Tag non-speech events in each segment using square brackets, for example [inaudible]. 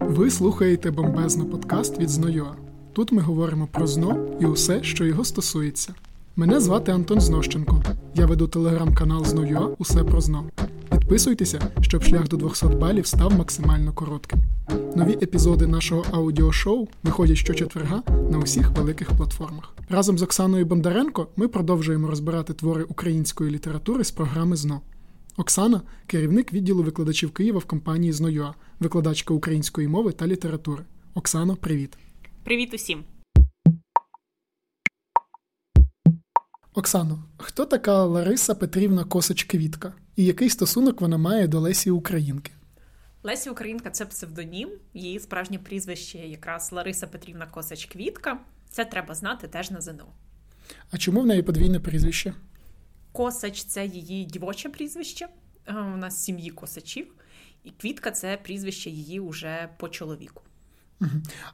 Ви слухаєте бомбезно подкаст від Знойоа. Тут ми говоримо про зно і усе, що його стосується. Мене звати Антон Знощенко. Я веду телеграм-канал Знойоа Усе про зно. Підписуйтеся, щоб шлях до 200 балів став максимально коротким. Нові епізоди нашого аудіошоу виходять щочетверга на усіх великих платформах. Разом з Оксаною Бондаренко ми продовжуємо розбирати твори української літератури з програми ЗНО. Оксана керівник відділу викладачів Києва в компанії «Знойоа», викладачка української мови та літератури. Оксано, привіт. Привіт усім. Оксано, хто така Лариса Петрівна Косач Квітка і який стосунок вона має до Лесі Українки? Лесі Українка це псевдонім, її справжнє прізвище якраз Лариса Петрівна Косач Квітка. Це треба знати теж на ЗНО. А чому в неї подвійне прізвище? Косач це її дівоче прізвище. У нас сім'ї косачів, і квітка це прізвище її уже по чоловіку.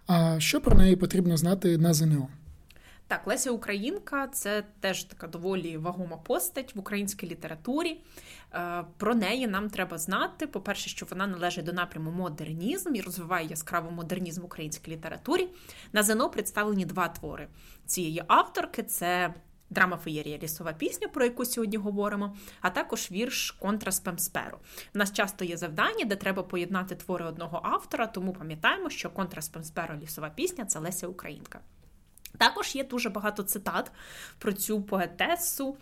А що про неї потрібно знати на ЗНО? Так, Леся Українка це теж така доволі вагома постать в українській літературі. Е, про неї нам треба знати. По-перше, що вона належить до напряму модернізм і розвиває яскравий модернізм в українській літературі. На ЗНО представлені два твори цієї авторки: це драма феєрія лісова пісня, про яку сьогодні говоримо, а також вірш Контра Спемсперу. У нас часто є завдання, де треба поєднати твори одного автора, тому пам'ятаємо, що Контра Спемсперо лісова пісня це Леся Українка. Також є дуже багато цитат про цю поетесу,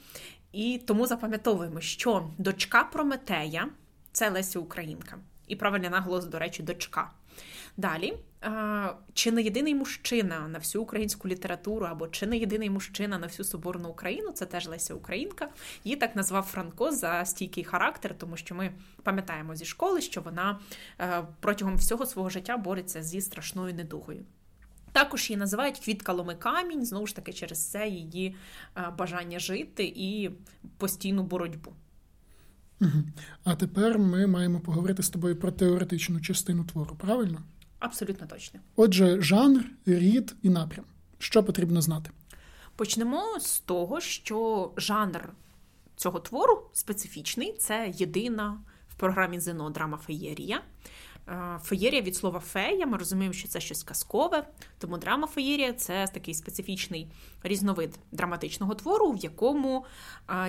і тому запам'ятовуємо, що дочка Прометея це Леся Українка. І правильний наголос, до речі, дочка. Далі, чи не єдиний мужчина на всю українську літературу, або чи не єдиний мужчина на всю Соборну Україну, це теж Леся Українка. Її так назвав Франко за стійкий характер, тому що ми пам'ятаємо зі школи, що вона протягом всього свого життя бореться зі страшною недугою. Також її називають квітка ломи камінь, знову ж таки, через це її бажання жити і постійну боротьбу. Угу. А тепер ми маємо поговорити з тобою про теоретичну частину твору, правильно? Абсолютно точно. Отже, жанр, рід і напрям. Що потрібно знати? Почнемо з того, що жанр цього твору специфічний це єдина в програмі ЗНО драма феєрія. Феєрія від слова фея, ми розуміємо, що це щось казкове, тому драма феєрія це такий специфічний різновид драматичного твору, в якому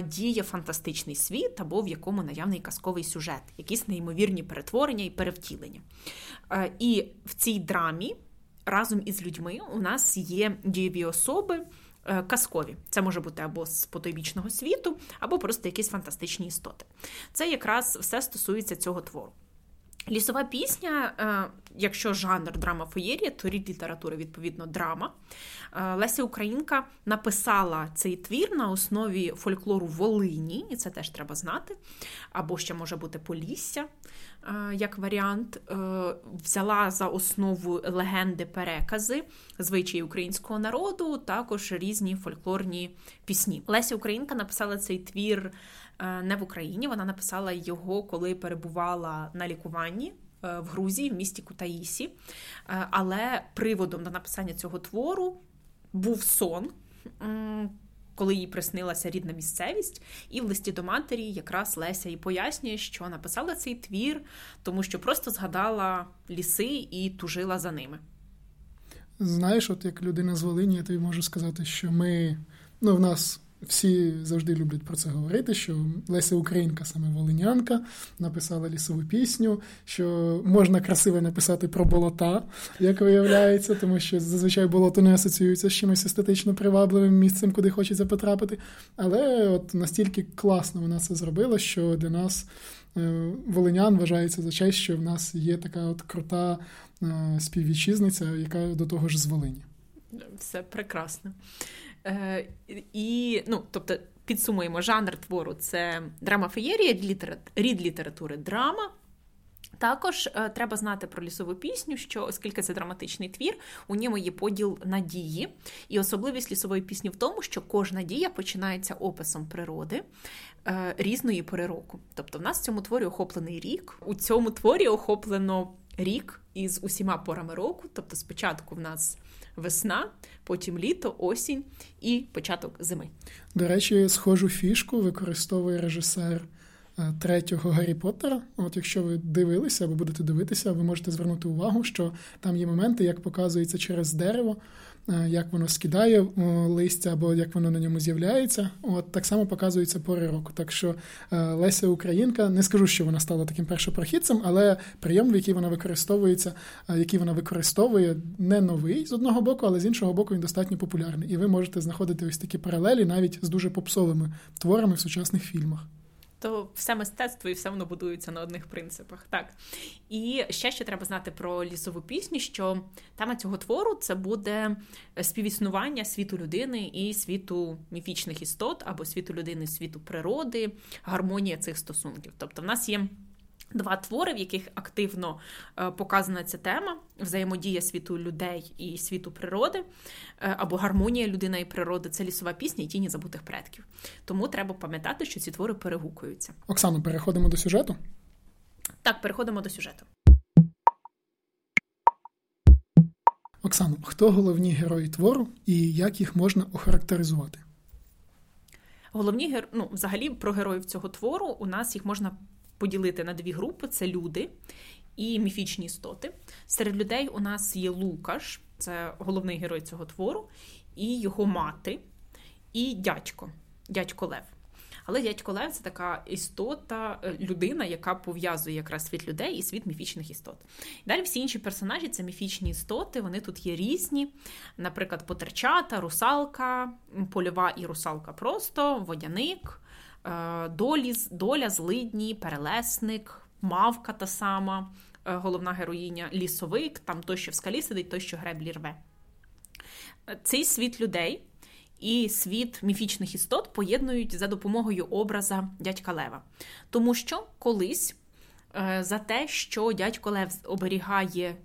діє фантастичний світ, або в якому наявний казковий сюжет, якісь неймовірні перетворення і перевтілення. І в цій драмі разом із людьми у нас є дієві особи. Е, казкові. Це може бути або з потойбічного світу, або просто якісь фантастичні істоти. Це якраз все стосується цього твору. Лісова пісня, е, якщо жанр драма феєрія, то рід літератури, відповідно, драма. Е, Леся Українка написала цей твір на основі фольклору Волині, і це теж треба знати. Або ще може бути Полісся як варіант. Взяла за основу легенди, перекази, звичаї українського народу, також різні фольклорні пісні. Леся Українка написала цей твір. Е, не в Україні. Вона написала його, коли перебувала на лікуванні е, в Грузії, в місті Кутаїсі. Е, але приводом до написання цього твору був сон. Коли їй приснилася рідна місцевість, і в листі до матері якраз Леся і пояснює, що написала цей твір, тому що просто згадала ліси і тужила за ними. Знаєш, от як людина з Волині, я тобі можу сказати, що ми ну, в нас всі завжди люблять про це говорити, що Леся Українка, саме Волинянка, написала лісову пісню, що можна красиво написати про болота, як виявляється, тому що зазвичай болото не асоціюється з чимось естетично привабливим місцем, куди хочеться потрапити. Але от настільки класно вона це зробила, що для нас. Е, волинян вважається за честь, що в нас є така от крута е, співвітчизниця, яка до того ж з Волині. Все прекрасно. Е, І, ну, тобто, підсумуємо, жанр твору це драма феєрія, рід літератури драма. Також е, треба знати про лісову пісню, що оскільки це драматичний твір, у ньому є поділ надії. І особливість лісової пісні в тому, що кожна дія починається описом природи е, різної пори року. Тобто, в нас в цьому творі охоплений рік. У цьому творі охоплено рік із усіма порами року. Тобто, спочатку в нас весна, потім літо, осінь і початок зими. До речі, схожу фішку використовує режисер третього Гаррі Поттера. От якщо ви дивилися або будете дивитися, ви можете звернути увагу, що там є моменти, як показується через дерево. Е, як воно скидає листя або як воно на ньому з'являється. От так само показується пори року. Так що е, Леся Українка, не скажу, що вона стала таким першопрохідцем, але прийом, в який вона використовується, е, який вона використовує, не новий з одного боку, але з іншого боку, він достатньо популярний. І ви можете знаходити ось такі паралелі навіть з дуже попсовими творами в сучасних фільмах то все мистецтво і все воно будується на одних принципах. Так. І ще що треба знати про лісову пісню, що тема цього твору це буде співіснування світу людини і світу міфічних істот, або світу людини, світу природи, гармонія цих стосунків. Тобто, в нас є. Два твори, в яких активно е, показана ця тема: взаємодія світу людей і світу природи, е, або гармонія людина і природи це лісова пісня і тіні забутих предків. Тому треба пам'ятати, що ці твори перегукуються. Оксано, переходимо до сюжету. Так, переходимо до сюжету. Оксано, хто головні герої твору і як їх можна охарактеризувати? Головні гер... ну, взагалі про героїв цього твору у нас їх можна поділити на дві групи: це люди і міфічні істоти. Серед людей у нас є Лукаш, це головний герой цього твору, і його мати, і дядько, дядько Лев. Але дядько Лев це така істота, е, людина, яка пов'язує якраз світ людей і світ міфічних істот. Далі всі інші персонажі це міфічні істоти, вони тут є різні. Наприклад, потерчата, русалка, польова і русалка просто, водяник, долі, доля, злидні, перелесник, мавка та сама, е, головна героїня, лісовик, там той, що в скалі сидить, той, що греблі рве. Цей світ людей і світ міфічних істот поєднують за допомогою образа дядька Лева. Тому що колись е, за те, що дядько Лев оберігає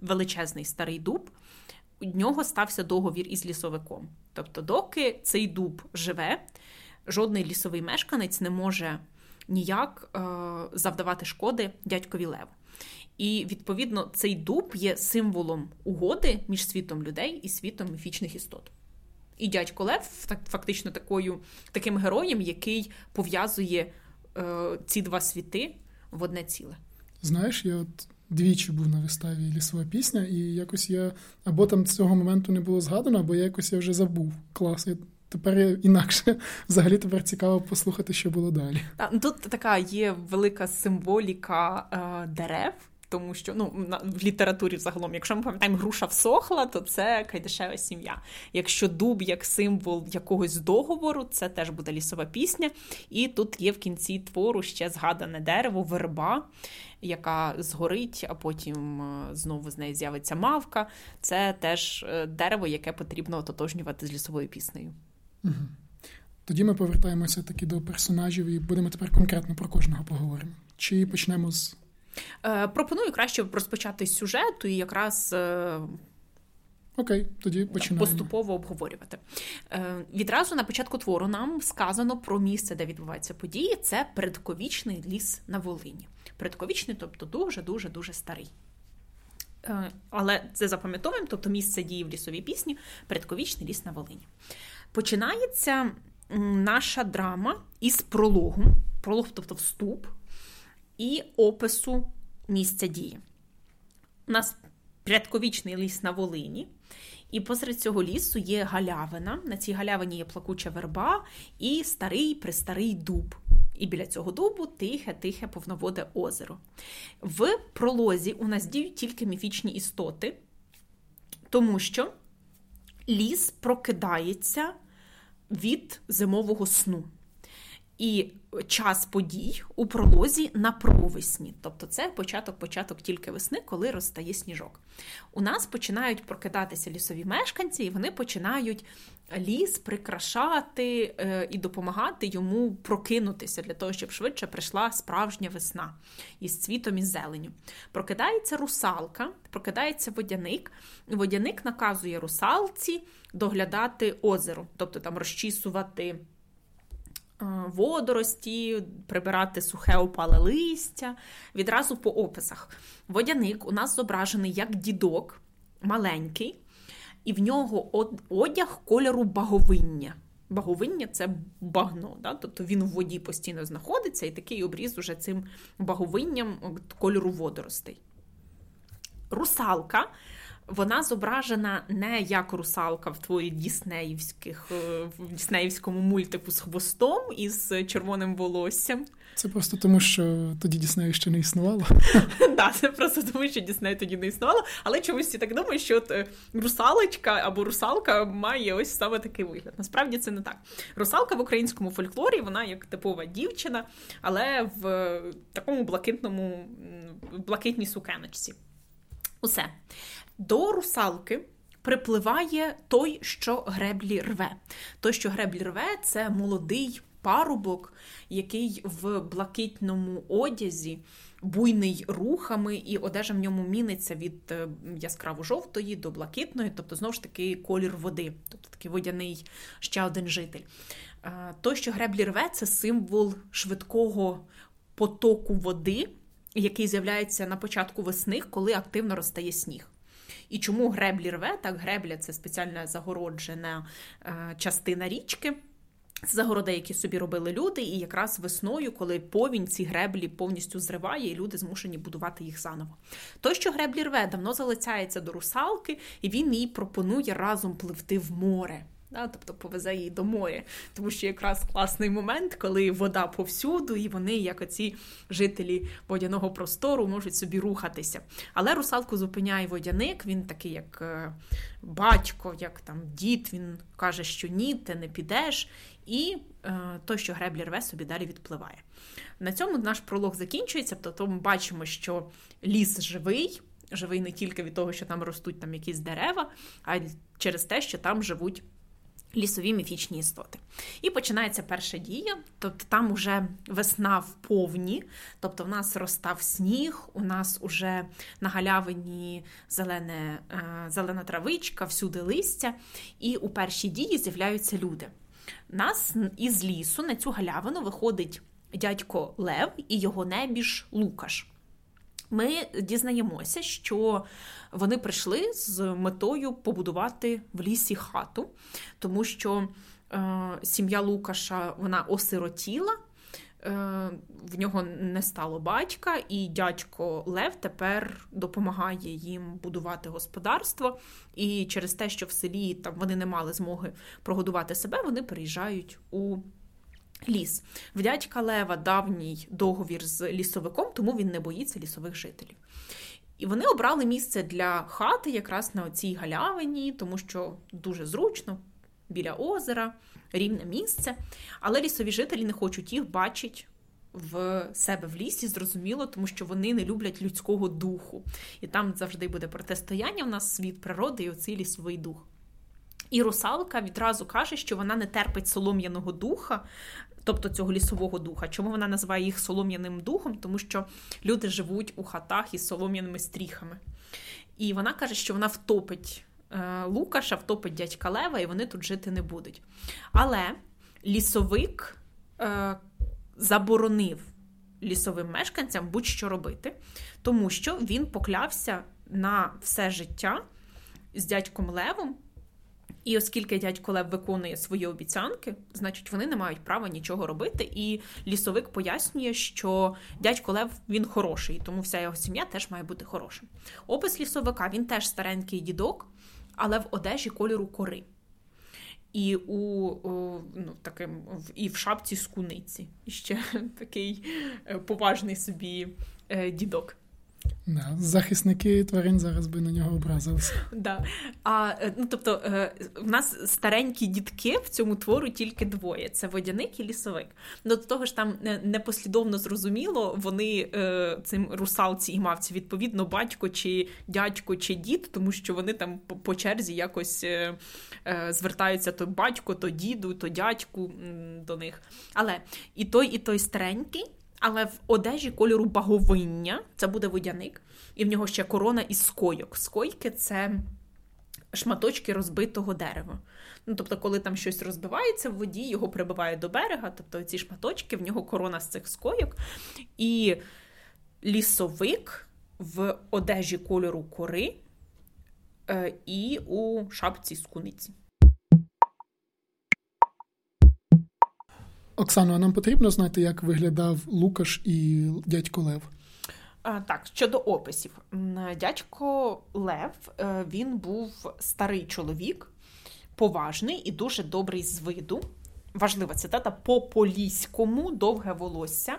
величезний старий дуб, у нього стався договір із лісовиком. Тобто, доки цей дуб живе, жодний лісовий мешканець не може ніяк е, завдавати шкоди дядькові Леву. І відповідно цей дуб є символом угоди між світом людей і світом міфічних істот. І дядько Лев фактично такою, таким героєм, який пов'язує е, ці два світи в одне ціле. Знаєш, я от двічі був на виставі лісова пісня, і якось я або там цього моменту не було згадано, або я якось я вже забув. Клас. Я Тепер інакше [laughs] взагалі тепер цікаво послухати, що було далі. Ну, тут така є велика символіка е, дерев. Тому що ну в літературі загалом, якщо ми пам'ятаємо, груша всохла, то це кайдашева сім'я. Якщо дуб як символ якогось договору, це теж буде лісова пісня. І тут є в кінці твору ще згадане дерево, верба, яка згорить, а потім е, знову з неї з'явиться мавка. Це теж е, дерево, яке потрібно ототожнювати з лісовою піснею. Угу. Тоді ми повертаємося таки до персонажів і будемо тепер конкретно про кожного поговоримо. Чи почнемо з. Е, пропоную краще розпочати з сюжету і якраз. Е... Окей, тоді починаємо. поступово обговорювати. Е, Відразу на початку твору нам сказано про місце, де відбуваються події. Це предковічний ліс на Волині. Предковічний, тобто дуже дуже дуже старий. Е, Але це запам'ятовуємо, тобто місце дії в лісовій пісні предковічний ліс на Волині. Починається наша драма із прологу, пролог, тобто вступ, і опису місця дії. У нас предковічний ліс на Волині, і посеред цього лісу є галявина. На цій галявині є плакуча верба і старий престарий дуб. І біля цього дубу тихе-тихе повноводе озеро. В пролозі у нас діють тільки міфічні істоти, тому що ліс прокидається від зимового сну. І час подій у пролозі на провесні, тобто це початок-початок тільки весни, коли розстає сніжок. У нас починають прокидатися лісові мешканці, і вони починають ліс прикрашати е, і допомагати йому прокинутися для того, щоб швидше прийшла справжня весна із цвітом і зеленю. Прокидається русалка, прокидається водяник. Водяник наказує русалці доглядати озеро, тобто там розчісувати. Е, водорості, прибирати сухе опале листя. Відразу по описах. Водяник у нас зображений як дідок маленький, і в нього одяг кольору баговиння. Баговиння це багно, да? тобто він в воді постійно знаходиться, і такий обріз уже цим баговинням кольору водоростей. Русалка вона зображена не як русалка в твої Діснеївських е, в Діснеївському мультику з хвостом і з червоним волоссям. Це просто тому, що тоді Діснею ще не існувало. [laughs] Так, це просто тому, що Дісней тоді не існувало, але чомусь всі так думають, що от е, русалочка або русалка має ось саме такий вигляд. Насправді це не так. Русалка в українському фольклорі, вона як типова дівчина, але в такому блакитному блакитній сукеночці. Усе. До русалки припливає той, що греблі рве. Той, що греблі рве, це молодий парубок, який в блакитному одязі. Буйний рухами, і одежа в ньому міниться від е, яскраво-жовтої до блакитної, тобто, знову ж таки, колір води, тобто такий водяний ще один житель. Е, той, що греблі рве, це символ швидкого потоку води, який з'являється на початку весни, коли активно розтає сніг. І чому греблі рве? Так, гребля це спеціальна загороджена е, частина річки. Це загороди, які собі робили люди, і якраз весною, коли повінь ці греблі повністю зриває, і люди змушені будувати їх заново. Той, що греблі рве, давно залицяється до русалки, і він їй пропонує разом пливти в море да, тобто повезе її до моря. Тому що якраз класний момент, коли вода повсюду, і вони, як оці жителі водяного простору, можуть собі рухатися. Але русалку зупиняє водяник, він такий, як е, батько, як там дід, він каже, що ні, ти не підеш. І е, той, що греблі рве, собі далі відпливає. На цьому наш пролог закінчується, тобто ми бачимо, що ліс живий. Живий не тільки від того, що там ростуть там якісь дерева, а й через те, що там живуть лісові міфічні істоти. І починається перша дія, тобто там уже весна в повні, тобто в нас розстав сніг, у нас уже на галявині зелене, е, зелена травичка, всюди листя, і у першій дії з'являються люди. Нас із лісу на цю галявину виходить дядько Лев і його небіж Лукаш ми дізнаємося, що вони прийшли з метою побудувати в лісі хату, тому що е, сім'я Лукаша вона осиротіла. Е, в нього не стало батька, і дядько Лев тепер допомагає їм будувати господарство. І через те, що в селі там вони не мали змоги прогодувати себе, вони переїжджають у ліс. В дядька Лева давній договір з лісовиком, тому він не боїться лісових жителів. І вони обрали місце для хати якраз на цій галявині, тому що дуже зручно, біля озера, рівне місце. Але лісові жителі не хочуть їх бачити в себе в лісі, зрозуміло, тому що вони не люблять людського духу. І там завжди буде протистояння. У нас світ природи і оцей лісовий дух. І русалка відразу каже, що вона не терпить солом'яного духа, тобто цього лісового духа. Чому вона називає їх солом'яним духом? Тому що люди живуть у хатах із солом'яними стріхами. І вона каже, що вона втопить е, Лукаша, втопить дядька Лева, і вони тут жити не будуть. Але лісовик е, заборонив лісовим мешканцям будь-що робити, тому що він поклявся на все життя з дядьком Левом і оскільки дядько Лев виконує свої обіцянки, значить вони не мають права нічого робити. І лісовик пояснює, що дядько Лев він хороший, тому вся його сім'я теж має бути хорошим. Опис лісовика він теж старенький дідок, але в одежі кольору кори. І у ну, таким і в шапці з куниці. Ще [laughs] такий е, поважний собі е, дідок. Да, Захисники тварин зараз би на нього образилися. Да. А, е, ну, Тобто, е, в нас старенькі дітки в цьому твору тільки двоє: це водяник і лісовик. Ну, До того ж, там непослідовно зрозуміло, вони е, цим русалці і мавці, відповідно, батько чи дядько чи дід, тому що вони там по черзі якось звертаються то батько, то діду, то дядьку до них. Але і той, і той старенький але в одежі кольору баговиння це буде водяник, і в нього ще корона із скойок. Скойки це шматочки розбитого дерева. Ну, Тобто, коли там щось розбивається в воді, його прибивають до берега, тобто ці шматочки, в нього корона з цих скойок. І лісовик в одежі кольору кори е, і у шапці з куниці. Оксано, а нам потрібно знати, як виглядав Лукаш і дядько Лев. Так, щодо описів, дядько Лев е, він був старий чоловік, поважний і дуже добрий з виду. Важлива цитата по поліському довге волосся.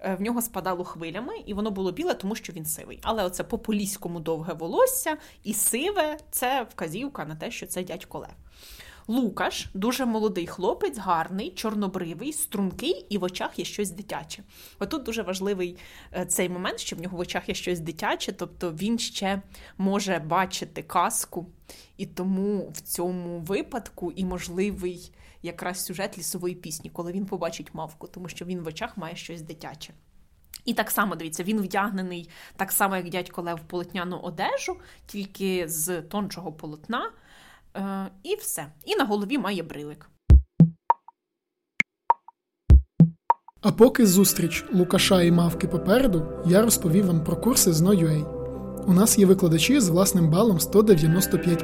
Е, в нього спадало хвилями, і воно було біле, тому що він сивий. Але оце по поліському довге волосся і сиве це вказівка на те, що це дядько Лев. Лукаш дуже молодий хлопець, гарний, чорнобривий, стрункий, і в очах є щось дитяче. Отут дуже важливий е, цей момент, що в нього в очах є щось дитяче, тобто він ще може бачити казку, і тому в цьому випадку і можливий якраз сюжет лісової пісні, коли він побачить мавку, тому що він в очах має щось дитяче. І так само дивіться, він вдягнений так само, як дядько Лев, в полотняну одежу, тільки з тончого полотна. Е, І все. І на голові має брилик. А поки зустріч Лукаша і мавки попереду, я розповів вам про курси з No.ua. У нас є викладачі з власним балом 195,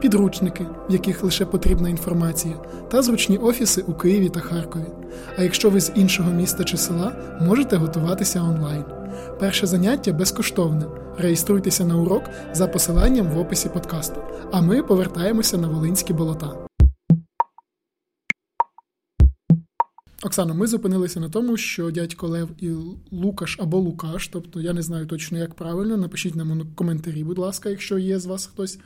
підручники, в яких лише потрібна інформація, та зручні офіси у Києві та Харкові. А якщо ви з іншого міста чи села, можете готуватися онлайн. Перше заняття безкоштовне. Реєструйтеся на урок за посиланням в описі подкасту. А ми повертаємося на Волинські болота. Оксано, ми зупинилися на тому, що дядько Лев і Лукаш або Лукаш, тобто я не знаю точно, як правильно. Напишіть нам у коментарі, будь ласка, якщо є з вас хтось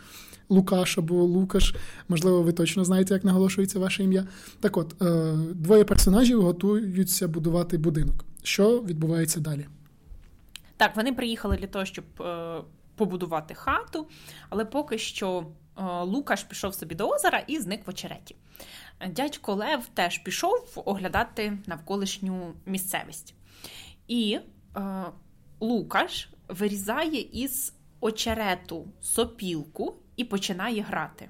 Лукаш або Лукаш. Можливо, ви точно знаєте, як наголошується ваше ім'я. Так от, е, двоє персонажів готуються будувати будинок. Що відбувається далі? Так, вони приїхали для того, щоб е, побудувати хату, але поки що е, Лукаш пішов собі до озера і зник в очереті. Дядько Лев теж пішов оглядати навколишню місцевість. І е, Лукаш вирізає із очерету сопілку і починає грати.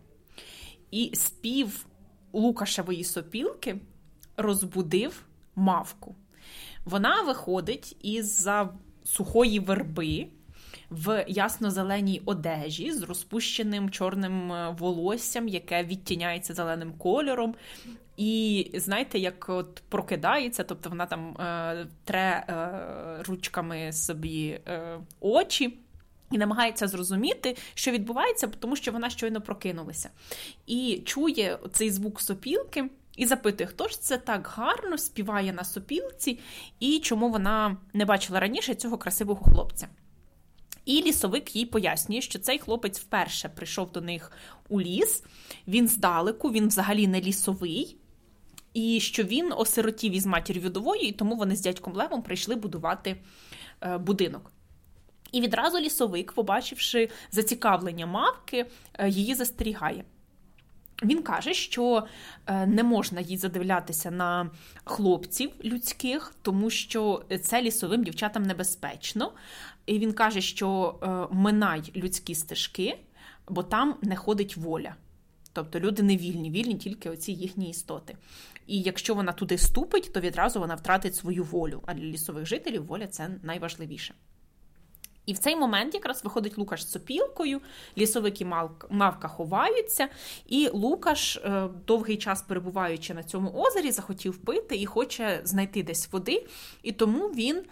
І спів Лукашевої сопілки розбудив мавку. Вона виходить із за сухої верби в ясно-зеленій одежі з розпущеним чорним е, волоссям, яке відтіняється зеленим кольором. І знаєте, як от прокидається, тобто вона там е, тре е, ручками собі е, очі. І намагається зрозуміти, що відбувається, тому що вона щойно прокинулася. І чує цей звук сопілки і запитує, хто ж це так гарно співає на сопілці, і чому вона не бачила раніше цього красивого хлопця. І лісовик їй пояснює, що цей хлопець вперше прийшов до них у ліс, він здалеку, він взагалі не лісовий, і що він осиротів із матір'ю вдовою, і тому вони з дядьком Левом прийшли будувати е, будинок. І відразу лісовик, побачивши зацікавлення мавки, е, її застерігає. Він каже, що е, не можна їй задивлятися на хлопців людських, тому що це лісовим дівчатам небезпечно. І він каже, що е, минай людські стежки, бо там не ходить воля. Тобто люди не вільні, вільні тільки оці їхні істоти. І якщо вона туди ступить, то відразу вона втратить свою волю. А для лісових жителів воля це найважливіше. І в цей момент якраз виходить Лукаш з сопілкою, лісовики мавка ховаються, і Лукаш, е, довгий час перебуваючи на цьому озері, захотів пити і хоче знайти десь води, і тому він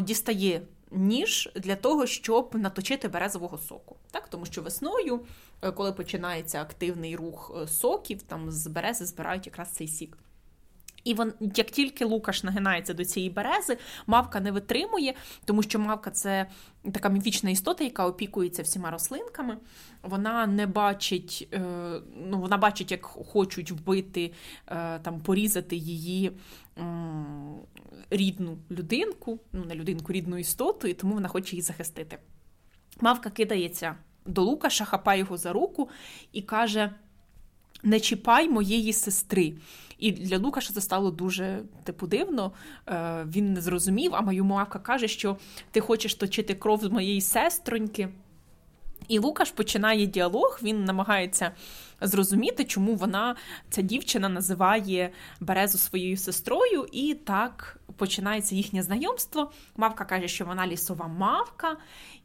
дістає ніж для того, щоб наточити березового соку. Так? Тому що весною, е, коли починається активний рух е, соків, там з берези збирають якраз цей сік. І вон, як тільки Лукаш нагинається до цієї берези, мавка не витримує, тому що мавка це така міфічна істота, яка опікується всіма рослинками. Вона не бачить, е, ну вона бачить, як хочуть вбити, е, там порізати її рідну людинку, ну не людинку, рідну істоту, і тому вона хоче її захистити. Мавка кидається до Лукаша, хапає його за руку і каже: Не чіпай моєї сестри. І для Лукаша це стало дуже типу дивно. Е, Він не зрозумів, а мавка каже, що ти хочеш точити кров з моєї сестроньки. І Лукаш починає діалог, він намагається зрозуміти, чому вона, ця дівчина, називає Березу своєю сестрою, і так починається їхнє знайомство. Мавка каже, що вона лісова мавка.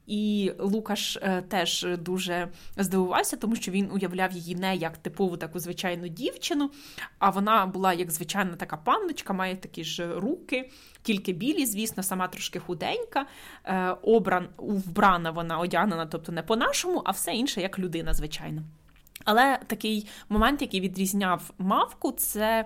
І Лукаш е, теж дуже здивувався, тому що він уявляв її не як типову таку звичайну дівчину, а вона була як звичайна така панночка, має такі ж руки, тільки білі, звісно, сама трошки худенька. Е, обран, вбрана вона одягнена, тобто не по-нашому, а все інше як людина, звичайно. Але такий момент, який відрізняв мавку, це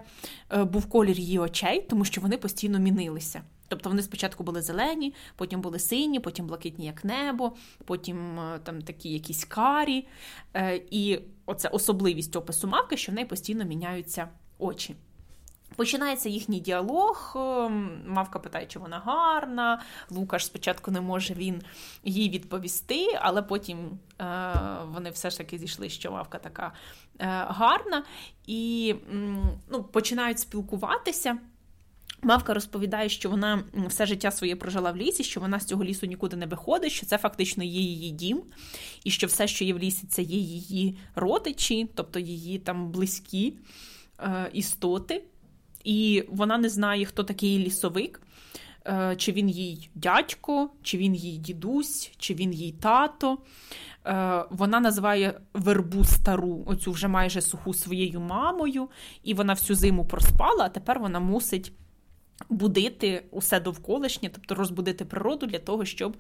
е, був колір її очей, тому що вони постійно мінилися. Тобто вони спочатку були зелені, потім були сині, потім блакитні, як небо, потім е, там такі якісь карі. Е, і оце особливість опису мавки, що в неї постійно міняються очі. Починається їхній діалог. Ем, мавка питає, чи вона гарна. Лукаш спочатку не може він їй відповісти, але потім е, вони все ж таки зійшли, що мавка така е, гарна, і ну, починають спілкуватися. Мавка розповідає, що вона все життя своє прожила в лісі, що вона з цього лісу нікуди не виходить, що це фактично є її дім, і що все, що є в лісі, це є її родичі, тобто її там близькі е, істоти. І вона не знає, хто такий лісовик, е, чи він їй дядько, чи він їй дідусь, чи він їй тато. Е, вона називає вербу стару, оцю вже майже суху своєю мамою, і вона всю зиму проспала, а тепер вона мусить будити усе довколишнє, тобто розбудити природу для того, щоб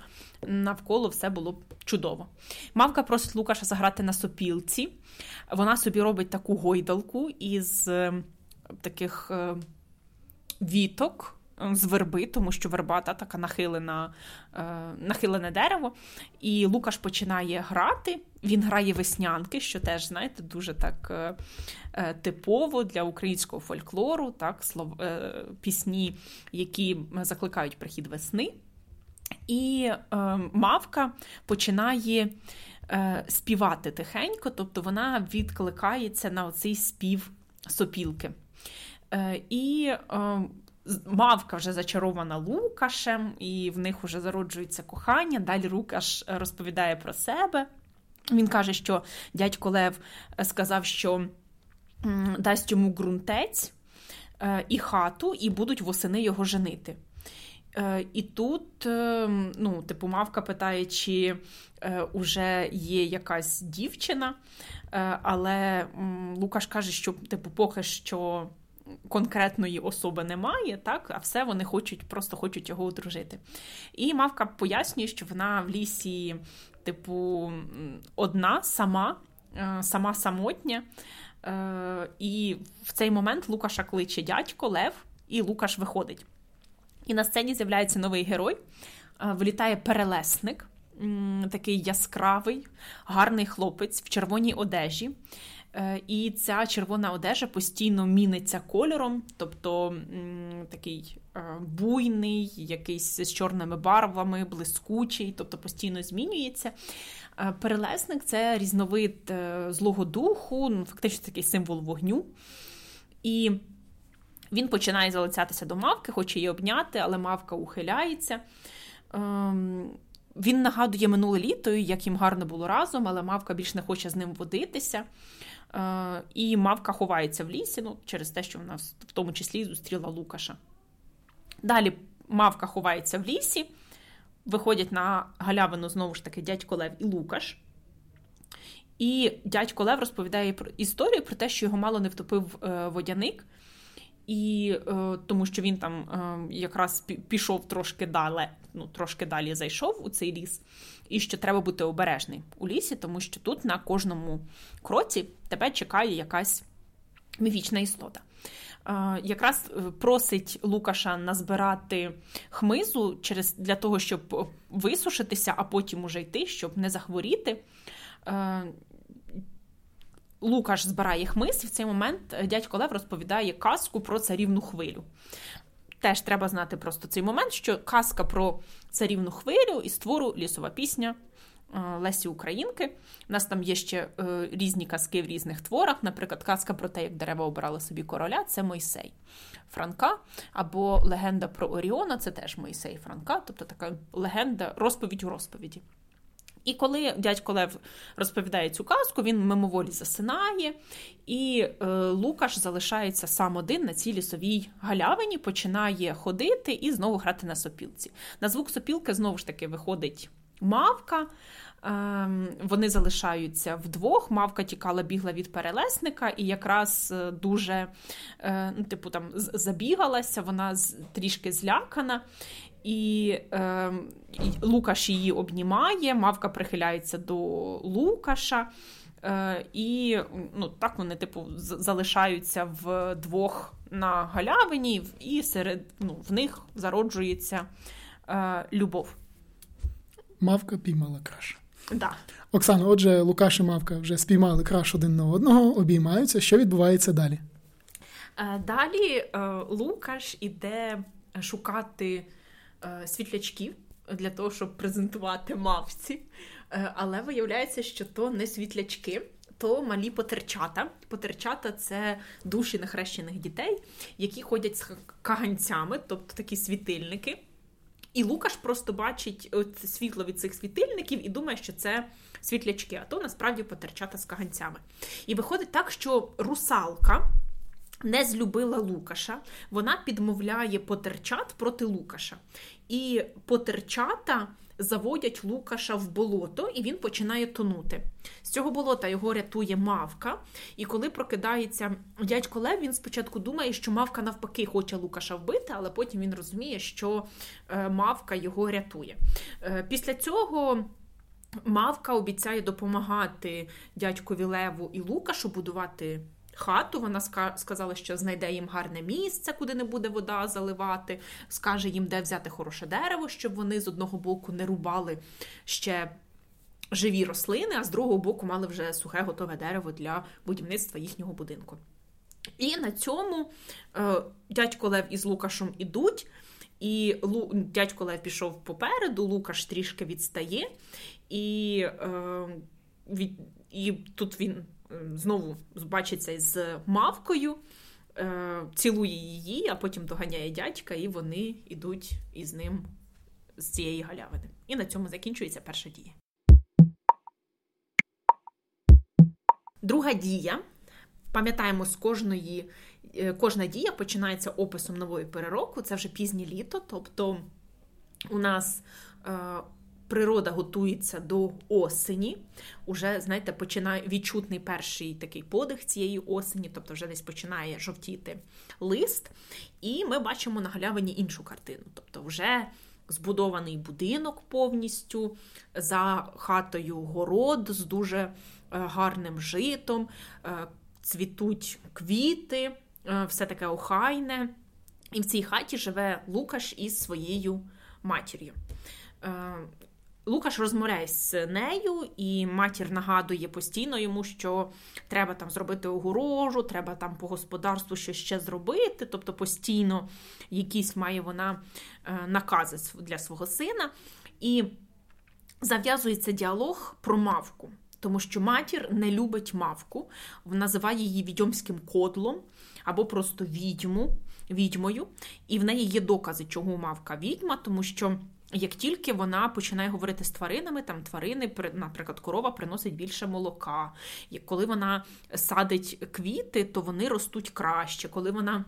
навколо все було чудово. Мавка просить Лукаша заграти на сопілці. Вона собі робить таку гойдалку із е, таких е, віток з верби, тому що верба та така нахилена, е, нахилене дерево. І Лукаш починає грати. Він грає веснянки, що теж, знаєте, дуже так е, е типово для українського фольклору, так, слов, е, пісні, які закликають прихід весни. І е, мавка починає е, співати тихенько, тобто вона відкликається на оцей спів сопілки. Е, і Мавка вже зачарована Лукашем, і в них вже зароджується кохання. Далі Лукаш розповідає про себе. Він каже, що дядько Лев е, сказав, що дасть йому ґрунтець е, і хату, і будуть восени його женити. Е, і тут, ну, типу, мавка питає, чи вже є якась дівчина, але Лукаш каже, що типу, поки що конкретної особи немає, так, а все вони хочуть, просто хочуть його одружити. І мавка пояснює, що вона в лісі, типу, одна, сама, е, сама самотня. Е, і в цей момент Лукаша кличе дядько Лев, і Лукаш виходить. І на сцені з'являється новий герой, е, влітає перелесник. Такий яскравий, гарний хлопець в червоній одежі. Е, і ця червона одежа постійно міниться кольором, тобто такий е, буйний, якийсь з чорними барвами, блискучий, тобто постійно змінюється. Е, перелесник це різновид злого духу, ну, фактично такий символ вогню. І він починає залицятися до мавки, хоче її обняти, але мавка ухиляється. Ем, він нагадує минуле літо, як їм гарно було разом, але мавка більш не хоче з ним водитися. Е, і мавка ховається в лісі, ну, через те, що вона в тому числі зустріла Лукаша. Далі мавка ховається в лісі, виходять на галявину знову ж таки дядько Лев і Лукаш. І дядько Лев розповідає про історію про те, що його мало не втопив е, водяник. І е, тому що він там е, якраз пішов трошки далі, ну трошки далі зайшов у цей ліс, і що треба бути обережний у лісі, тому що тут на кожному кроці тебе чекає якась міфічна істота. Якраз е, просить Лукаша назбирати хмизу через для того, щоб висушитися, а потім уже йти, щоб не захворіти. Е, Лукаш збирає хмиз, і в цей момент е, дядько Лев розповідає казку про царівну хвилю. Теж треба знати просто цей момент, що казка про царівну хвилю і створу лісова пісня Лесі Українки. У нас там є ще е, різні казки в різних творах. Наприклад, казка про те, як дерева обирали собі короля це Мойсей Франка, або легенда про Оріона це теж Мойсей Франка, тобто така легенда, розповідь у розповіді. І коли дядько Лев розповідає цю казку, він мимоволі засинає, і е, Лукаш залишається сам один на цій лісовій галявині, починає ходити і знову грати на сопілці. На звук сопілки знову ж таки виходить мавка. Ем, вони залишаються вдвох. Мавка тікала, бігла від перелесника, і якраз е, дуже е, ну, типу, там забігалася, вона трішки злякана. І е, Лукаш її обнімає, мавка прихиляється до Лукаша. Е, І ну, так вони, типу, залишаються вдвох на галявині, і серед ну, в них зароджується е, любов. Мавка піймала краш. Да. Оксана, отже, Лукаш і Мавка вже спіймали краш один на одного, обіймаються. Що відбувається далі? Е, далі е, Лукаш іде шукати е, світлячків для того, щоб презентувати мавці. Але виявляється, що то не світлячки. То малі потерчата. Потерчата це душі нехрещених дітей, які ходять з каганцями, тобто такі світильники. І Лукаш просто бачить світло від цих світильників і думає, що це світлячки, а то насправді потерчата з каганцями. І виходить так, що русалка. Не злюбила Лукаша, вона підмовляє потерчат проти Лукаша. І потерчата заводять Лукаша в болото, і він починає тонути. З цього болота його рятує мавка. І коли прокидається дядько Лев, він спочатку думає, що мавка навпаки хоче Лукаша вбити, але потім він розуміє, що е, мавка його рятує. Е, після цього. Мавка обіцяє допомагати дядькові Леву і Лукашу будувати хату. Вона сказала, що знайде їм гарне місце, куди не буде вода заливати, скаже їм, де взяти хороше дерево, щоб вони з одного боку не рубали ще. Живі рослини, а з другого боку мали вже сухе готове дерево для будівництва їхнього будинку. І на цьому е, дядько Лев із Лукашем ідуть, і Лу... дядько Лев пішов попереду, Лукаш трішки відстає, і е, від... і тут він знову бачиться з мавкою, е, цілує її, а потім доганяє дядька, і вони йдуть із ним з цієї галявини. І на цьому закінчується перша дія. Друга дія. Пам'ятаємо, з кожної, е, кожна дія починається описом нової перероку. Це вже пізнє літо, тобто у нас е, природа готується до осені. Уже, знаєте, починає відчутний перший такий подих цієї осені, тобто вже десь починає жовтіти лист. І ми бачимо на галявині іншу картину. Тобто, вже збудований будинок повністю, за хатою город з дуже е, гарним житом, е, цвітуть квіти, е, все таке охайне. І в цій хаті живе Лукаш із своєю матір'ю. Лукаш розмовляє з нею, і матір нагадує постійно йому, що треба там зробити огорожу, треба там по господарству щось ще зробити. Тобто постійно якісь має вона е, накази для свого сина. І зав'язується діалог про мавку, тому що матір не любить мавку, називає її відьомським кодлом або просто відьму, відьмою. І в неї є докази, чого мавка відьма, тому що. Як тільки вона починає говорити з тваринами, там тварини, наприклад, корова приносить більше молока. Коли вона садить квіти, то вони ростуть краще. Коли вона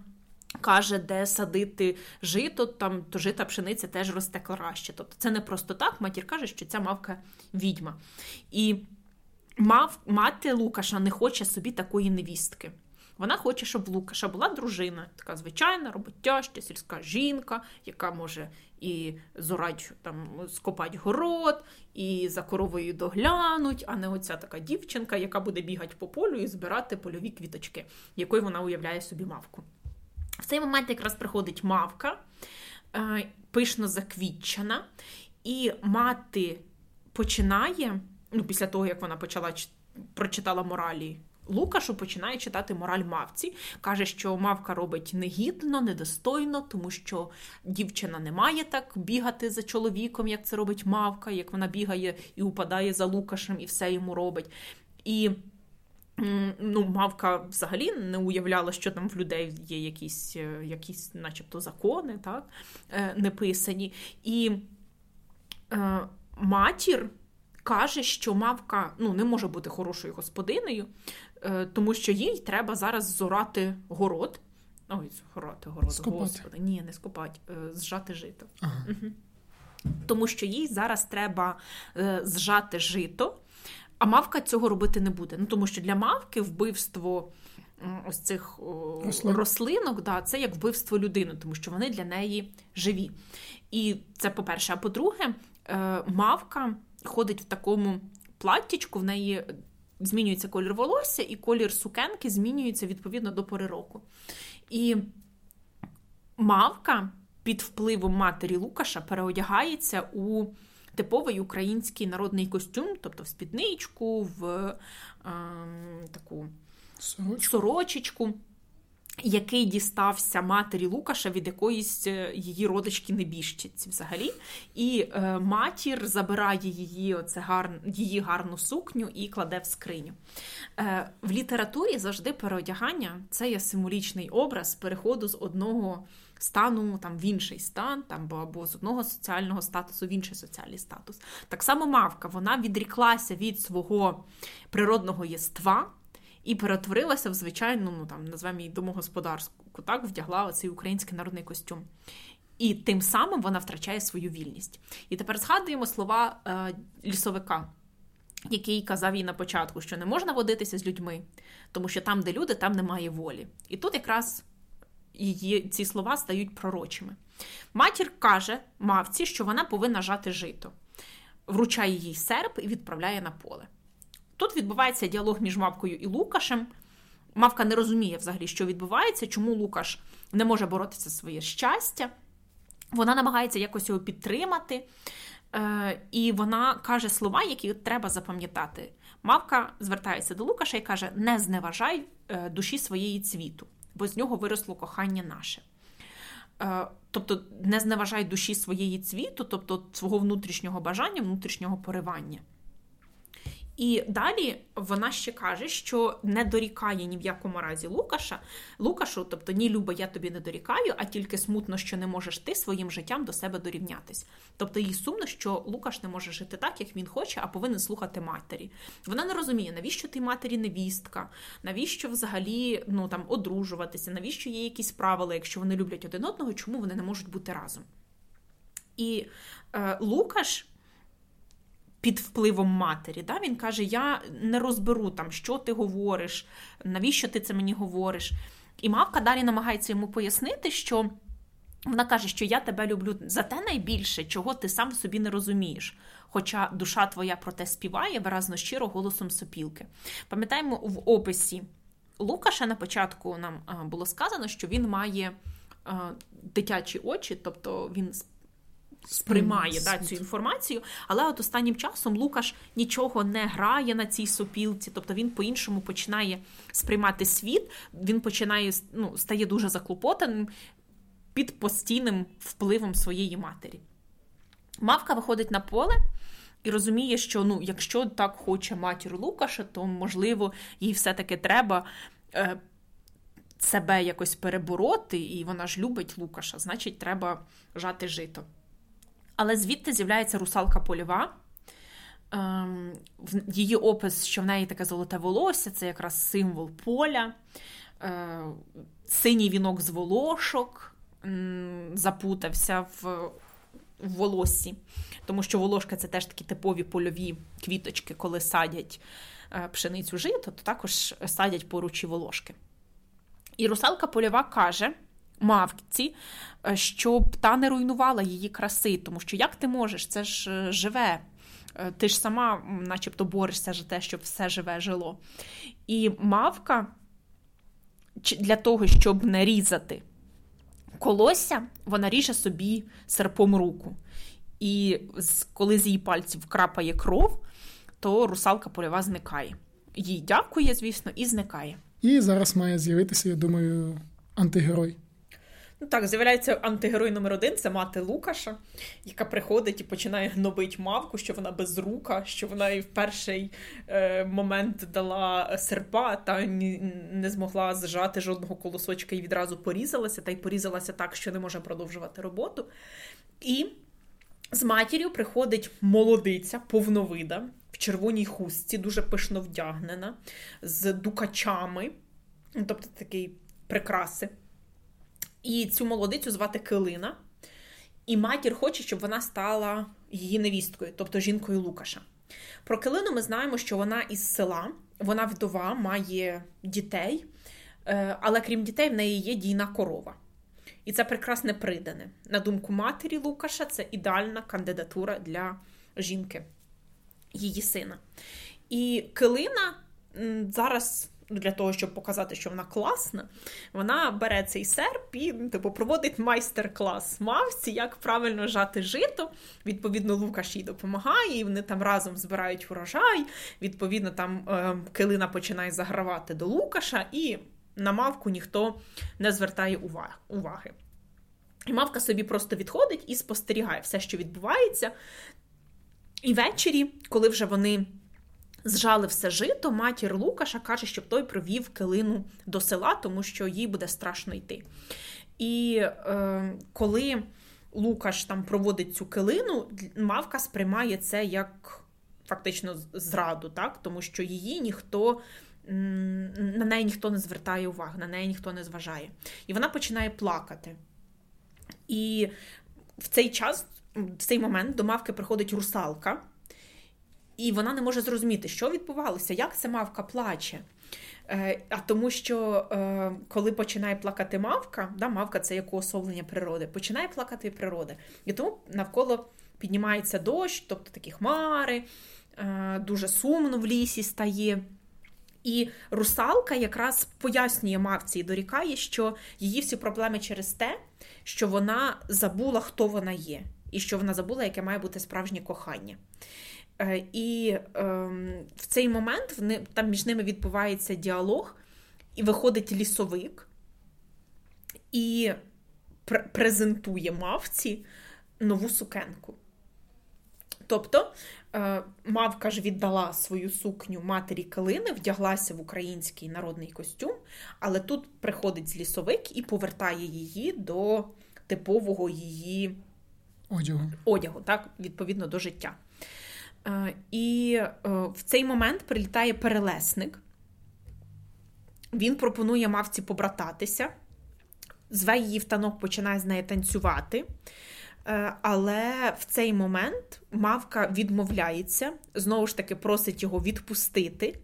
каже, де садити жито, там то жита пшениця теж росте краще. Тобто це не просто так. Матір каже, що ця мавка відьма. І мав, мати Лукаша не хоче собі такої невістки. Вона хоче, щоб Лукаша була дружина, така звичайна, роботяща, сільська жінка, яка може і зорать там скопать город, і за коровою доглянуть, а не оця така дівчинка, яка буде бігати по полю і збирати польові квіточки, якою вона уявляє собі мавку. В цей момент якраз приходить мавка, е, пишно заквітчена, і мати починає, ну, після того, як вона почала прочитала моралі Лукашу починає читати мораль мавці. Каже, що мавка робить негідно, недостойно, тому що дівчина не має так бігати за чоловіком, як це робить мавка, як вона бігає і упадає за Лукашем і все йому робить. І ну, Мавка взагалі не уявляла, що там в людей є якісь, е, якісь начебто, закони, так, е, неписані. І е, матір каже, що мавка ну, не може бути хорошою господинею, е, тому що їй треба зараз зорати город. Ой, зорати город, Скопати. господи. Ні, не скопати, е, зжати жито. Ага. Угу. Тому що їй зараз треба е, зжати жито, а мавка цього робити не буде. Ну, тому що для мавки вбивство ось цих Рослин. рослинок, да, це як вбивство людини, тому що вони для неї живі. І це по-перше. А по-друге, е, мавка ходить в такому платтячку, в неї змінюється колір волосся, і колір сукенки змінюється відповідно до пори року. І мавка під впливом матері Лукаша переодягається у типовий український народний костюм, тобто в спідничку, в е, таку сорочечку, який дістався матері Лукаша від якоїсь е, її родички небіжчиці взагалі. І е, матір забирає її, оце гар... її гарну сукню і кладе в скриню. Е, в літературі завжди переодягання це є символічний образ переходу з одного стану там, в інший стан, там, або- або з одного соціального статусу в інший соціальний статус. Так само мавка вона відріклася від свого природного єства і перетворилася в звичайну, ну там назвемо її домогосподарську, так вдягла цей український народний костюм. І тим самим вона втрачає свою вільність. І тепер згадуємо слова е, лісовика, який казав їй на початку, що не можна водитися з людьми, тому що там, де люди, там немає волі. І тут якраз її ці слова стають пророчими. Матір каже мавці, що вона повинна жати жито, вручає їй серп і відправляє на поле. Тут відбувається діалог між мавкою і Лукашем. Мавка не розуміє взагалі, що відбувається, чому Лукаш не може боротися за своє щастя. Вона намагається якось його підтримати, е, і вона каже слова, які треба запам'ятати. Мавка звертається до Лукаша і каже: не зневажай е, душі своєї цвіту, бо з нього виросло кохання наше. Е, Тобто, не зневажай душі своєї цвіту, тобто свого внутрішнього бажання, внутрішнього поривання. І далі вона ще каже, що не дорікає ні в якому разі Лукаша, Лукашу, тобто ні Люба, я тобі не дорікаю, а тільки смутно, що не можеш ти своїм життям до себе дорівнятись. Тобто їй сумно, що Лукаш не може жити так, як він хоче, а повинен слухати матері. Вона не розуміє, навіщо ти матері невістка, навіщо взагалі ну там одружуватися, навіщо є якісь правила, якщо вони люблять один одного, чому вони не можуть бути разом. І е, Лукаш під впливом матері. Да? Він каже: Я не розберу там, що ти говориш, навіщо ти це мені говориш. І мавка далі намагається йому пояснити, що вона каже, що я тебе люблю за те найбільше, чого ти сам в собі не розумієш. Хоча душа твоя про те співає виразно щиро голосом сопілки. Пам'ятаємо в описі Лукаша на початку нам було сказано, що він має дитячі очі, тобто він сприймає да, цю інформацію, але от останнім часом Лукаш нічого не грає на цій сопілці, тобто він по-іншому починає сприймати світ, він починає ну, стає дуже заклопотаним під постійним впливом своєї матері. Мавка виходить на поле. І розуміє, що ну, якщо так хоче матір Лукаша, то можливо їй все-таки треба е, себе якось перебороти, і вона ж любить Лукаша, значить, треба жати жито. Але звідти з'являється русалка польова. Ем, її опис, що в неї таке золоте волосся, це якраз символ поля, е, синій вінок з волошок запутався в, в волоссі, тому що волошка це теж такі типові польові квіточки, коли садять е, пшеницю жито, то також садять поруч і волошки. І русалка польова каже мавці, е, щоб та не руйнувала її краси, тому що як ти можеш, це ж е, живе. Е, Ти ж сама, начебто, борешся за те, щоб все живе жило. І мавка для того, щоб не різати колосся, вона ріже собі серпом руку. І коли з її пальців крапає кров, то русалка польова зникає. Їй дякує, звісно, і зникає. І зараз має з'явитися, я думаю, антигерой. Ну так, з'являється антигерой номер один це мати Лукаша, яка приходить і починає гнобить мавку, що вона безрука, що вона і в перший е, момент дала серпа та не змогла зжати жодного колосочка і відразу порізалася, та й порізалася так, що не може продовжувати роботу. І З матір'ю приходить молодиця, повновида, в червоній хустці, дуже пишно вдягнена, з дукачами, ну, тобто такий прикраси. І цю молодицю звати Килина. І матір хоче, щоб вона стала її невісткою, тобто жінкою Лукаша. Про Килину ми знаємо, що вона із села, вона вдова, має дітей, е, але крім дітей, в неї є дійна корова. І це прекрасне придане. На думку матері Лукаша, це ідеальна кандидатура для жінки, її сина. І Килина зараз. Для того, щоб показати, що вона класна, вона бере цей серп і типу, проводить майстер-клас мавці, як правильно жати жито. Відповідно, Лукаш їй допомагає, і вони там разом збирають урожай. Відповідно, там е, килина починає загравати до Лукаша, і на мавку ніхто не звертає уваги. І мавка собі просто відходить і спостерігає все, що відбувається. І ввечері, коли вже вони зжали все жито, матір Лукаша каже, щоб той провів килину до села, тому що їй буде страшно йти. І е, коли Лукаш там проводить цю килину, мавка сприймає це як фактично зраду, так? тому що її ніхто на неї ніхто не звертає уваги, на неї ніхто не зважає. І вона починає плакати. І в цей час, в цей момент до мавки приходить русалка, і вона не може зрозуміти, що відбувалося, як ця мавка плаче. Е, а тому, що е, коли починає плакати мавка, да, мавка це як уособлення природи, починає плакати природа. І тому навколо піднімається дощ, тобто такі хмари, е, дуже сумно в лісі стає. І русалка якраз пояснює мавці і дорікає, що її всі проблеми через те, що вона забула, хто вона є, і що вона забула, яке має бути справжнє кохання. Е, і е, в цей момент там між ними відбувається діалог, і виходить лісовик і презентує мавці нову сукенку. Тобто е, мавка ж віддала свою сукню матері Калини, вдяглася в український народний костюм, але тут приходить лісовик і повертає її до типового її одягу, одягу так, відповідно до життя. Е, і е, в цей момент прилітає перелесник. Він пропонує мавці побрататися, зве її в танок, починає з нею танцювати. Е, але в цей момент мавка відмовляється, знову ж таки, просить його відпустити,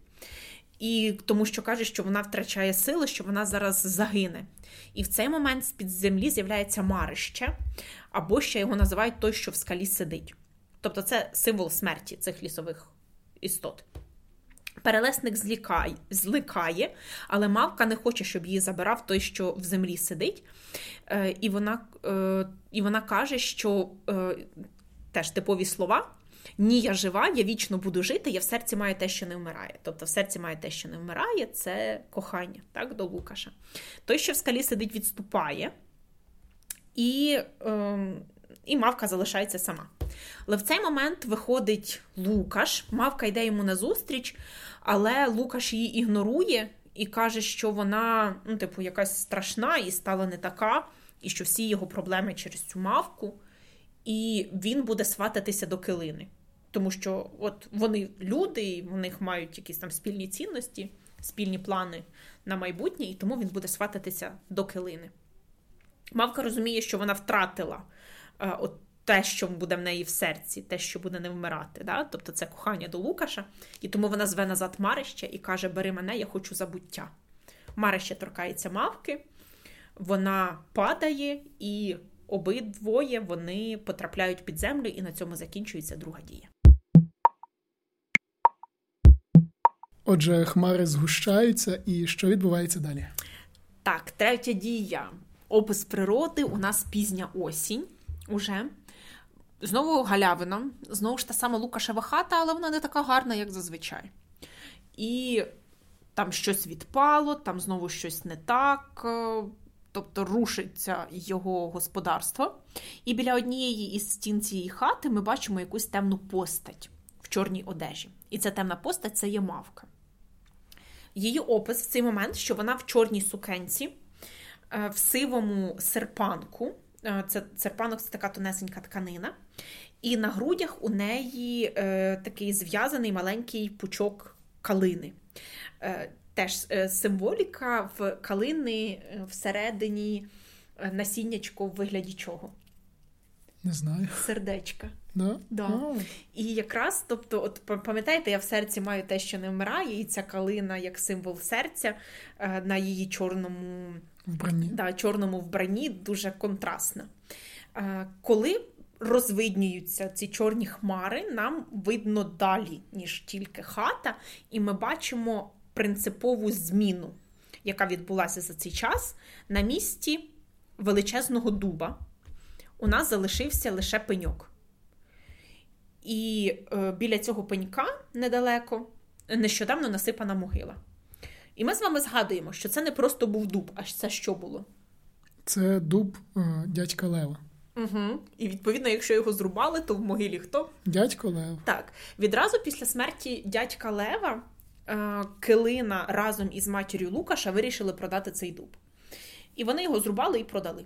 і тому що каже, що вона втрачає сили, що вона зараз загине. І в цей момент з-під землі з'являється марище, або ще його називають той, що в скалі сидить. Тобто це символ смерті цих лісових істот. Перелесник злікає, зликає, але мавка не хоче, щоб її забирав той, що в землі сидить. Е, і вона е, і вона каже, що е, теж типові слова: ні, я жива, я вічно буду жити, я в серці маю те, що не вмирає. Тобто в серці має те, що не вмирає, це кохання так, до Лукаша. Той, що в скалі сидить, відступає, і, ем, і мавка залишається сама. Але в цей момент виходить Лукаш, мавка йде йому на зустріч, але Лукаш її ігнорує і каже, що вона, ну, типу, якась страшна і стала не така, і що всі його проблеми через цю мавку, і він буде свататися до килини. Тому що от вони люди, і в них мають якісь там спільні цінності, спільні плани на майбутнє, і тому він буде свататися до килини. Мавка розуміє, що вона втратила от те, що буде в неї в серці, те, що буде не вмирати. Да? Тобто це кохання до Лукаша. І тому вона зве назад Марище і каже: Бери мене, я хочу забуття. Марище торкається мавки, вона падає, і обидвоє вони потрапляють під землю, і на цьому закінчується друга дія. Отже, хмари згущаються, і що відбувається далі? Так, третя дія. Опис природи у нас пізня осінь уже. Знову галявина, знову ж та сама Лукашева хата, але вона не така гарна, як зазвичай. І там щось відпало, там знову щось не так, е, тобто рушиться його господарство. І біля однієї із стін цієї хати ми бачимо якусь темну постать в чорній одежі. І ця темна постать це є мавка. Її опис в цей момент, що вона в чорній сукенці, е, в сивому серпанку. Е, це серпанок це така тонесенька тканина. і на грудях у неї е, такий зв'язаний маленький пучок калини. Е, Теж е, символіка в калини е, всередині насіннячко в вигляді чого? Не знаю. Сердечка. Да? Да. І якраз, тобто, от пам'ятаєте, я в серці маю те, що не вмирає, і ця калина як символ серця е, на її чорному, вбранні. да, чорному вбранні дуже контрастна. Е, Коли розвиднюються ці чорні хмари, нам видно далі, ніж тільки хата, і ми бачимо принципову зміну, яка відбулася за цей час. На місці величезного дуба у нас залишився лише пеньок. І е, біля цього пенька недалеко нещодавно насипана могила. І ми з вами згадуємо, що це не просто був дуб, а це що було? Це дуб е, дядька Лева. Угу. І відповідно, якщо його зрубали, то в могилі хто? Дядько Лев. Так, відразу після смерті дядька Лева е, Килина разом із матір'ю Лукаша вирішили продати цей дуб. І вони його зрубали і продали.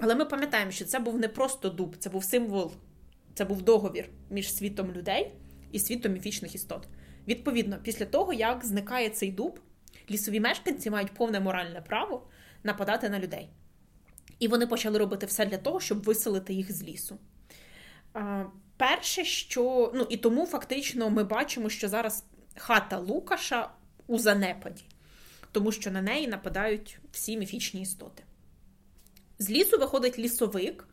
Але ми пам'ятаємо, що це був не просто дуб, це був символ, це був договір між світом людей і світом міфічних істот. Відповідно, після того, як зникає цей дуб, лісові мешканці мають повне моральне право нападати на людей. І вони почали робити все для того, щоб виселити їх з лісу. Перше, що ну і тому фактично ми бачимо, що зараз хата Лукаша у занепаді, тому що на неї нападають всі міфічні істоти. З лісу виходить лісовик,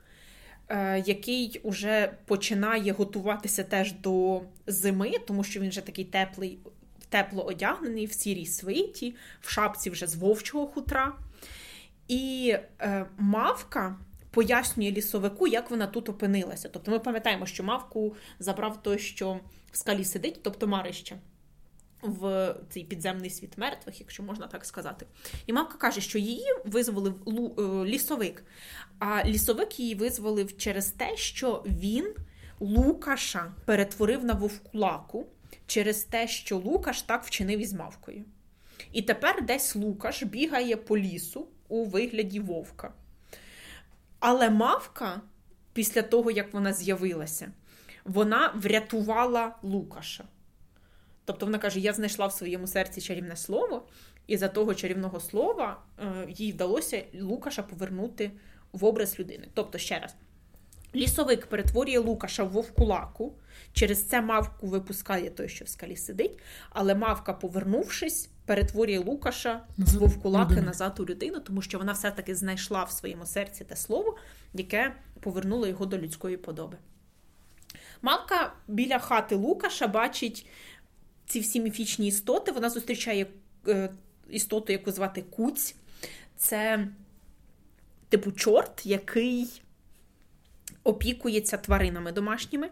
е, який уже починає готуватися теж до зими, тому що він вже такий теплий, тепло одягнений в сірій свиті, в шапці вже з вовчого хутра. І е, мавка пояснює лісовику, як вона тут опинилася. Тобто ми пам'ятаємо, що мавку забрав той, що в скалі сидить, тобто Марище, в цей підземний світ мертвих, якщо можна так сказати. І мавка каже, що її визволив е, лісовик, а лісовик її визволив через те, що він Лукаша перетворив на вовкулаку через те, що Лукаш так вчинив із мавкою. І тепер десь Лукаш бігає по лісу у вигляді вовка. Але мавка, після того, як вона з'явилася, вона врятувала Лукаша. Тобто вона каже: Я знайшла в своєму серці чарівне слово, і за того чарівного слова е, їй вдалося Лукаша повернути в образ людини. Тобто, ще раз, лісовик перетворює Лукаша в вовкулаку, через це мавку випускає той, що в скалі сидить, але мавка, повернувшись, перетворює Лукаша з вовкулаки назад у людину, тому що вона все-таки знайшла в своєму серці те слово, яке повернуло його до людської подоби. Мавка біля хати Лукаша бачить ці всі міфічні істоти. Вона зустрічає е, істоту, яку звати Куць. Це типу чорт, який опікується тваринами домашніми,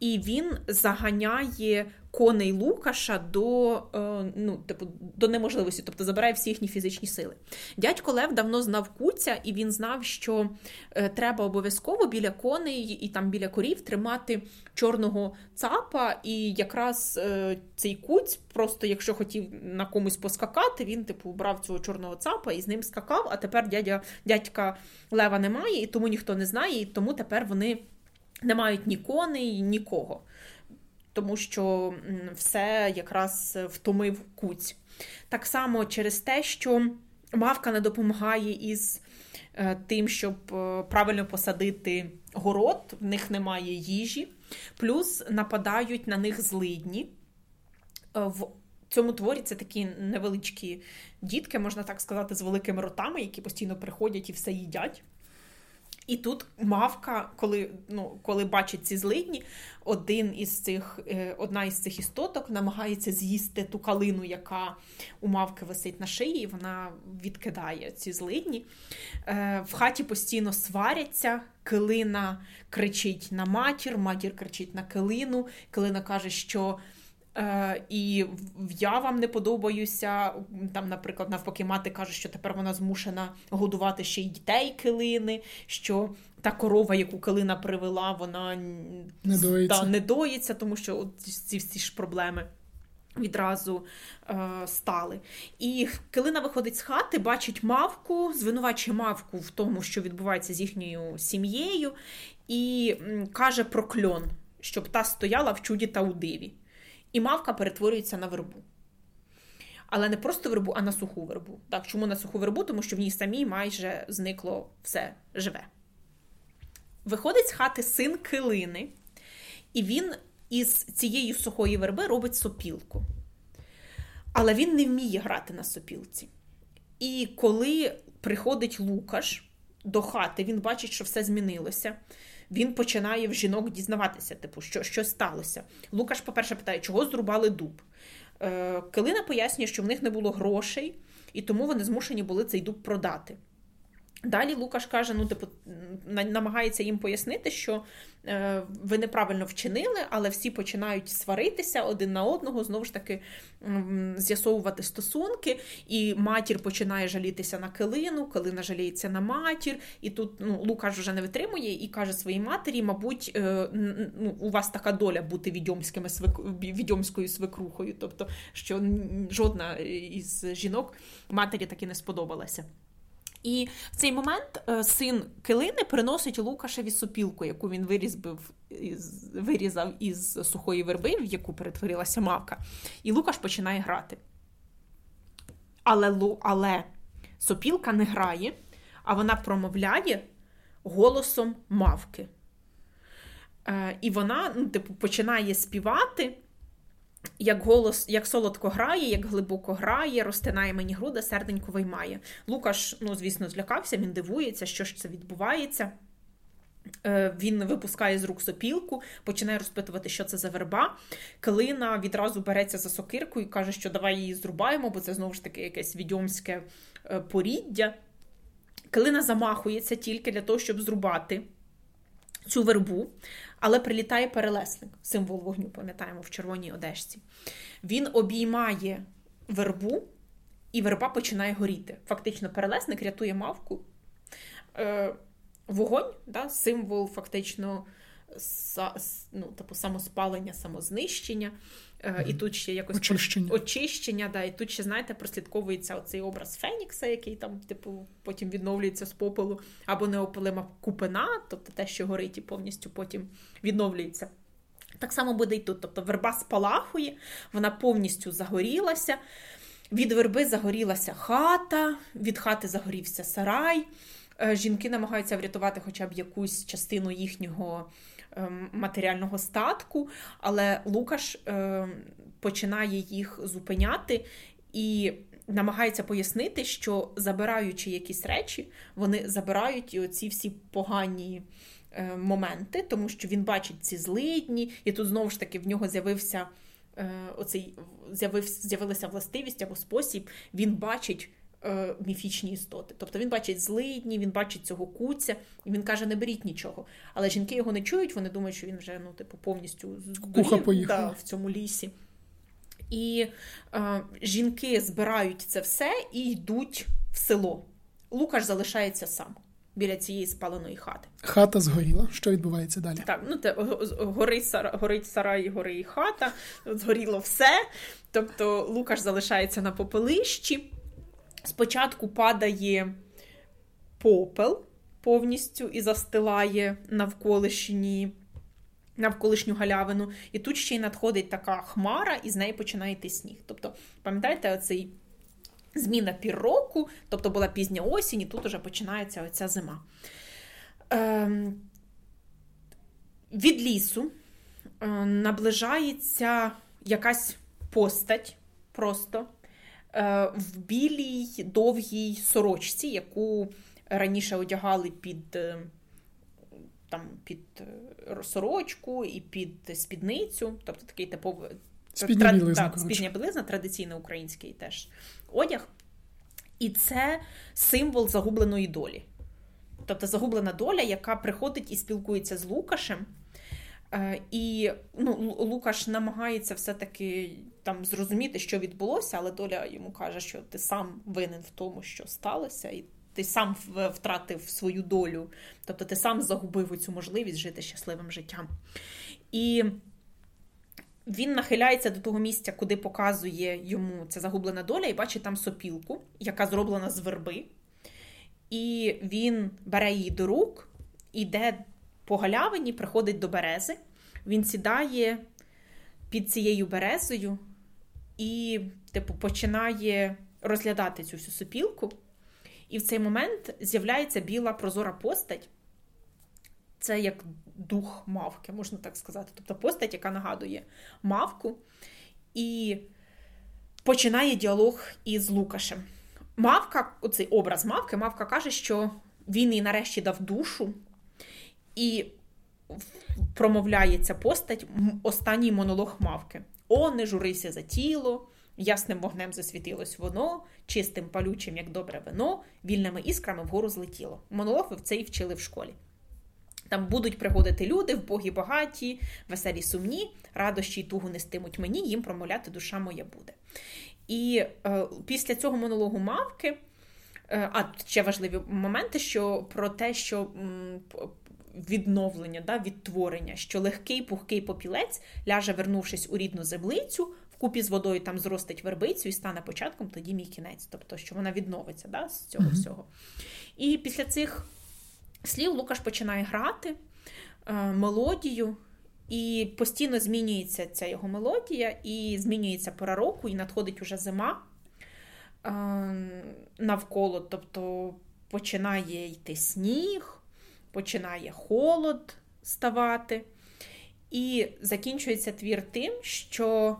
і він заганяє коней Лукаша до, е, ну, типу, до неможливості, тобто забирає всі їхні фізичні сили. Дядько Лев давно знав куця, і він знав, що е, треба обов'язково біля коней і там біля корів тримати чорного цапа. І якраз е, цей куць, просто якщо хотів на комусь поскакати, він типу брав цього чорного цапа і з ним скакав. А тепер дядя, дядька Лева немає, і тому ніхто не знає, і тому тепер вони не мають ні коней, нікого. Тому що все якраз втомив куць. Так само через те, що мавка не допомагає із е, тим, щоб е, правильно посадити город, в них немає їжі, плюс нападають на них злидні. Е, В цьому творі це такі невеличкі дітки, можна так сказати, з великими ротами, які постійно приходять і все їдять. І тут мавка, коли, ну, коли бачить ці злидні, один із цих, е, одна із цих істоток намагається з'їсти ту калину, яка у мавки висить на шиї, і вона відкидає ці злидні. Е, В хаті постійно сваряться. Килина кричить на матір, матір кричить на килину. Килина каже, що Е, і я вам не подобаюся. Там, наприклад, навпаки, мати каже, що тепер вона змушена годувати ще й дітей килини, що та корова, яку килина привела, вона Не доїться. Та, не доїться, тому що от ці всі ж проблеми. Відразу е, стали. І Килина виходить з хати, бачить мавку, звинувачує мавку в тому, що відбувається з їхньою сім'єю, і м, каже про кльон, щоб та стояла в чуді та у диві. І мавка перетворюється на вербу. Але не просто вербу, а на суху вербу. Так, чому на суху вербу? Тому що в ній самій майже зникло все живе. Виходить з хати син Килини, і він із цієї сухої верби робить сопілку. Але він не вміє грати на сопілці. І коли приходить Лукаш до хати, він бачить, що все змінилося. Він починає в жінок дізнаватися, типу, що що сталося. Лукаш, по-перше, питає, чого зрубали дуб. Е, Килина пояснює, що в них не було грошей, і тому вони змушені були цей дуб продати. Далі Лукаш каже, ну, типу, намагається їм пояснити, що е, ви неправильно вчинили, але всі починають сваритися один на одного, знову ж таки з'ясовувати стосунки, і матір починає жалітися на килину, килина жаліється на матір. І тут ну, Лукаш вже не витримує і каже своїй матері: мабуть, е, ну, у вас така доля бути відьомськими відьомською свекрухою, тобто, що жодна із жінок матері таки не сподобалася. І в цей момент е, син Килини приносить Лукашеві сопілку, яку він вирізбив, вирізав із сухої верби, в яку перетворилася мавка. І Лукаш починає грати. Але але сопілка не грає, а вона промовляє голосом мавки. Е, І вона ну, типу, починає співати як голос, як солодко грає, як глибоко грає, розтинає мені груди, серденько виймає. Лукаш, ну, звісно, злякався, він дивується, що ж це відбувається. Е, він випускає з рук сопілку, починає розпитувати, що це за верба. Калина відразу береться за сокирку і каже, що давай її зрубаємо, бо це знову ж таки якесь відьомське е, поріддя. Калина замахується тільки для того, щоб зрубати цю вербу, але прилітає перелесник, символ вогню, пам'ятаємо, в червоній одежці. Він обіймає вербу, і верба починає горіти. Фактично, перелесник рятує мавку. Е, Вогонь, да, символ фактично ну, типу, самоспалення, самознищення. Mm-hmm. І тут ще якось очищення. очищення, да, і тут ще, знаєте, прослідковується оцей образ Фенікса, який там, типу, потім відновлюється з попелу, або неопалима купина, тобто те, що горить і повністю потім відновлюється. Так само буде і тут. Тобто верба спалахує, вона повністю загорілася. Від верби загорілася хата, від хати загорівся сарай. Е, жінки намагаються врятувати хоча б якусь частину їхнього матеріального статку, але Лукаш ем, починає їх зупиняти і намагається пояснити, що забираючи якісь речі, вони забирають і оці всі погані. Е, моменти, тому що він бачить ці злидні, і тут знову ж таки в нього з'явився е, оцей з'явилася властивість або спосіб. Він бачить е, міфічні істоти. Тобто він бачить злидні, він бачить цього куця, і він каже: не беріть нічого. Але жінки його не чують, вони думають, що він вже ну, типу, повністю здурів да, в цьому лісі. І е, жінки збирають це все і йдуть в село. Лукаш залишається сам. Біля цієї спаленої хати. Хата згоріла. Що відбувається далі? Так, ну те горить сарай, горить сарай, горить хата, згоріло все. Тобто Лукаш залишається на попелищі. Спочатку падає попел повністю і застилає навколишні. Навколишню галявину, і тут ще й надходить така хмара, і з неї починає йти сніг. Тобто, пам'ятаєте, оцей зміна пір року, тобто була пізня осінь, і тут уже починається оця зима. Ем, Від лісу е, наближається якась постать просто в білій довгій сорочці, яку раніше одягали під е, там, під е, сорочку і під спідницю, тобто такий типовий спідня білизна, так, спідня білизна, традиційний український теж одяг. І це символ загубленої долі. Тобто загублена доля, яка приходить і спілкується з Лукашем. Е, і ну, Лукаш намагається все-таки там зрозуміти, що відбулося, але доля йому каже, що ти сам винен в тому, що сталося, і ти сам втратив свою долю, тобто ти сам загубив цю можливість жити щасливим життям. І він нахиляється до того місця, куди показує йому ця загублена доля, і бачить там сопілку, яка зроблена з верби. І він бере її до рук, іде по галявині, приходить до берези. Він сідає під цією березою і, типу, починає розглядати цю всю сопілку. І в цей момент з'являється біла прозора постать. Це як дух мавки, можна так сказати. Тобто постать, яка нагадує мавку, і починає діалог із Лукашем. Мавка, оцей образ мавки, мавка каже, що він їй нарешті дав душу, і промовляє ця постать останній монолог мавки. О, не журися за тіло, ясним вогнем засвітилось воно, чистим палючим, як добре вино, вільними іскрами вгору злетіло. Монолог ви в цей вчили в школі. Там будуть приходити люди, в богі багаті, веселі сумні, радощі й тугу нестимуть мені, їм промовляти душа моя буде. І е, після цього монологу мавки. Е, а ще важливі моменти, що про те, що відновлення, да, відтворення, що легкий пухкий попілець ляже, вернувшись у рідну землицю, вкупі з водою там зростить вербицю і стане початком тоді мій кінець. Тобто, що вона відновиться да, з цього mm-hmm. всього. І після цих слів Лукаш починає грати е, мелодію. І постійно змінюється ця його мелодія, і змінюється пора року, і надходить уже зима е, навколо. Тобто починає йти сніг, починає холод ставати. І закінчується твір тим, що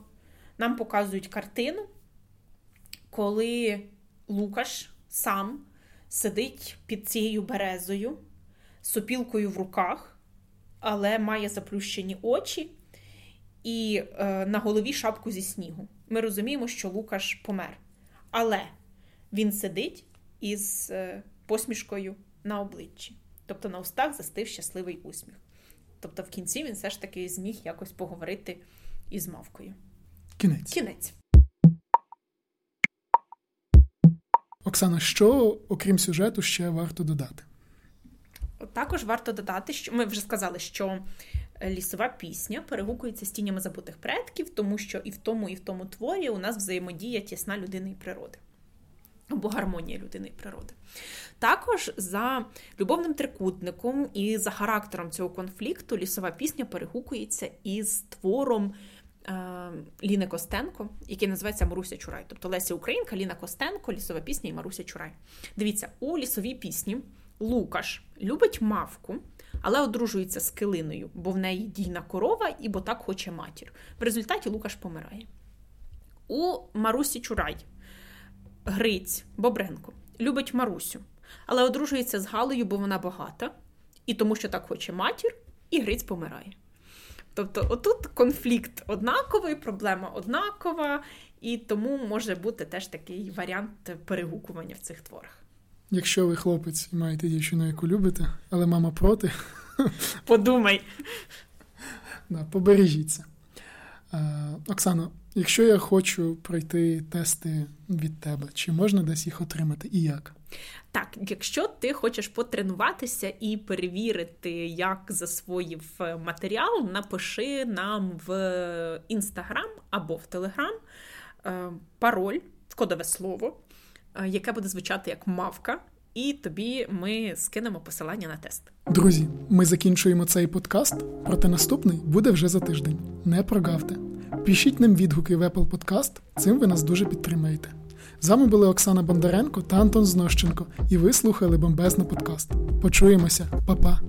нам показують картину, коли Лукаш сам сидить під цією березою, сопілкою в руках, але має заплющені очі і е, на голові шапку зі снігу. Ми розуміємо, що Лукаш помер. Але він сидить із е, посмішкою на обличчі. Тобто на устах застив щасливий усміх. Тобто, в кінці він все ж таки зміг якось поговорити із мавкою. Кінець. Кінець. Оксана, що окрім сюжету ще варто додати? Також варто додати, що ми вже сказали, що лісова пісня перегукується з тінями забутих предків, тому що і в тому, і в тому творі у нас взаємодія тісна людини і природи. Або гармонія людини і природи. Також за любовним трикутником і за характером цього конфлікту лісова пісня перегукується із твором е, Ліни Костенко, який називається Маруся Чурай. Тобто Леся Українка, Ліна Костенко, лісова пісня і Маруся Чурай. Дивіться, у лісовій пісні Лукаш любить мавку, але одружується з килиною, бо в неї дійна корова і бо так хоче матір. В результаті Лукаш помирає. У Марусі Чурай. Гриць Бобренко любить Марусю, але одружується з Галею, бо вона багата, і тому, що так хоче матір, і Гриць помирає. Тобто, отут конфлікт однаковий, проблема однакова, і тому може бути теж такий варіант перегукування в цих творах. Якщо ви хлопець і маєте дівчину, яку любите, але мама проти, подумай. [laughs] Да, Побережіться. Оксано, якщо я хочу пройти тести від тебе, чи можна десь їх отримати і як? Так, якщо ти хочеш потренуватися і перевірити, як засвоїв матеріал, напиши нам в інстаграм або в телеграм пароль, кодове слово, е, яке буде звучати як мавка. І тобі ми скинемо посилання на тест. Друзі, ми закінчуємо цей подкаст, проте наступний буде вже за тиждень. Не прогавте. Пишіть нам відгуки в Apple Podcast, цим ви нас дуже підтримаєте. З вами були Оксана Бондаренко та Антон Знощенко, і ви слухали бомбезний подкаст. Почуємося, Па-па!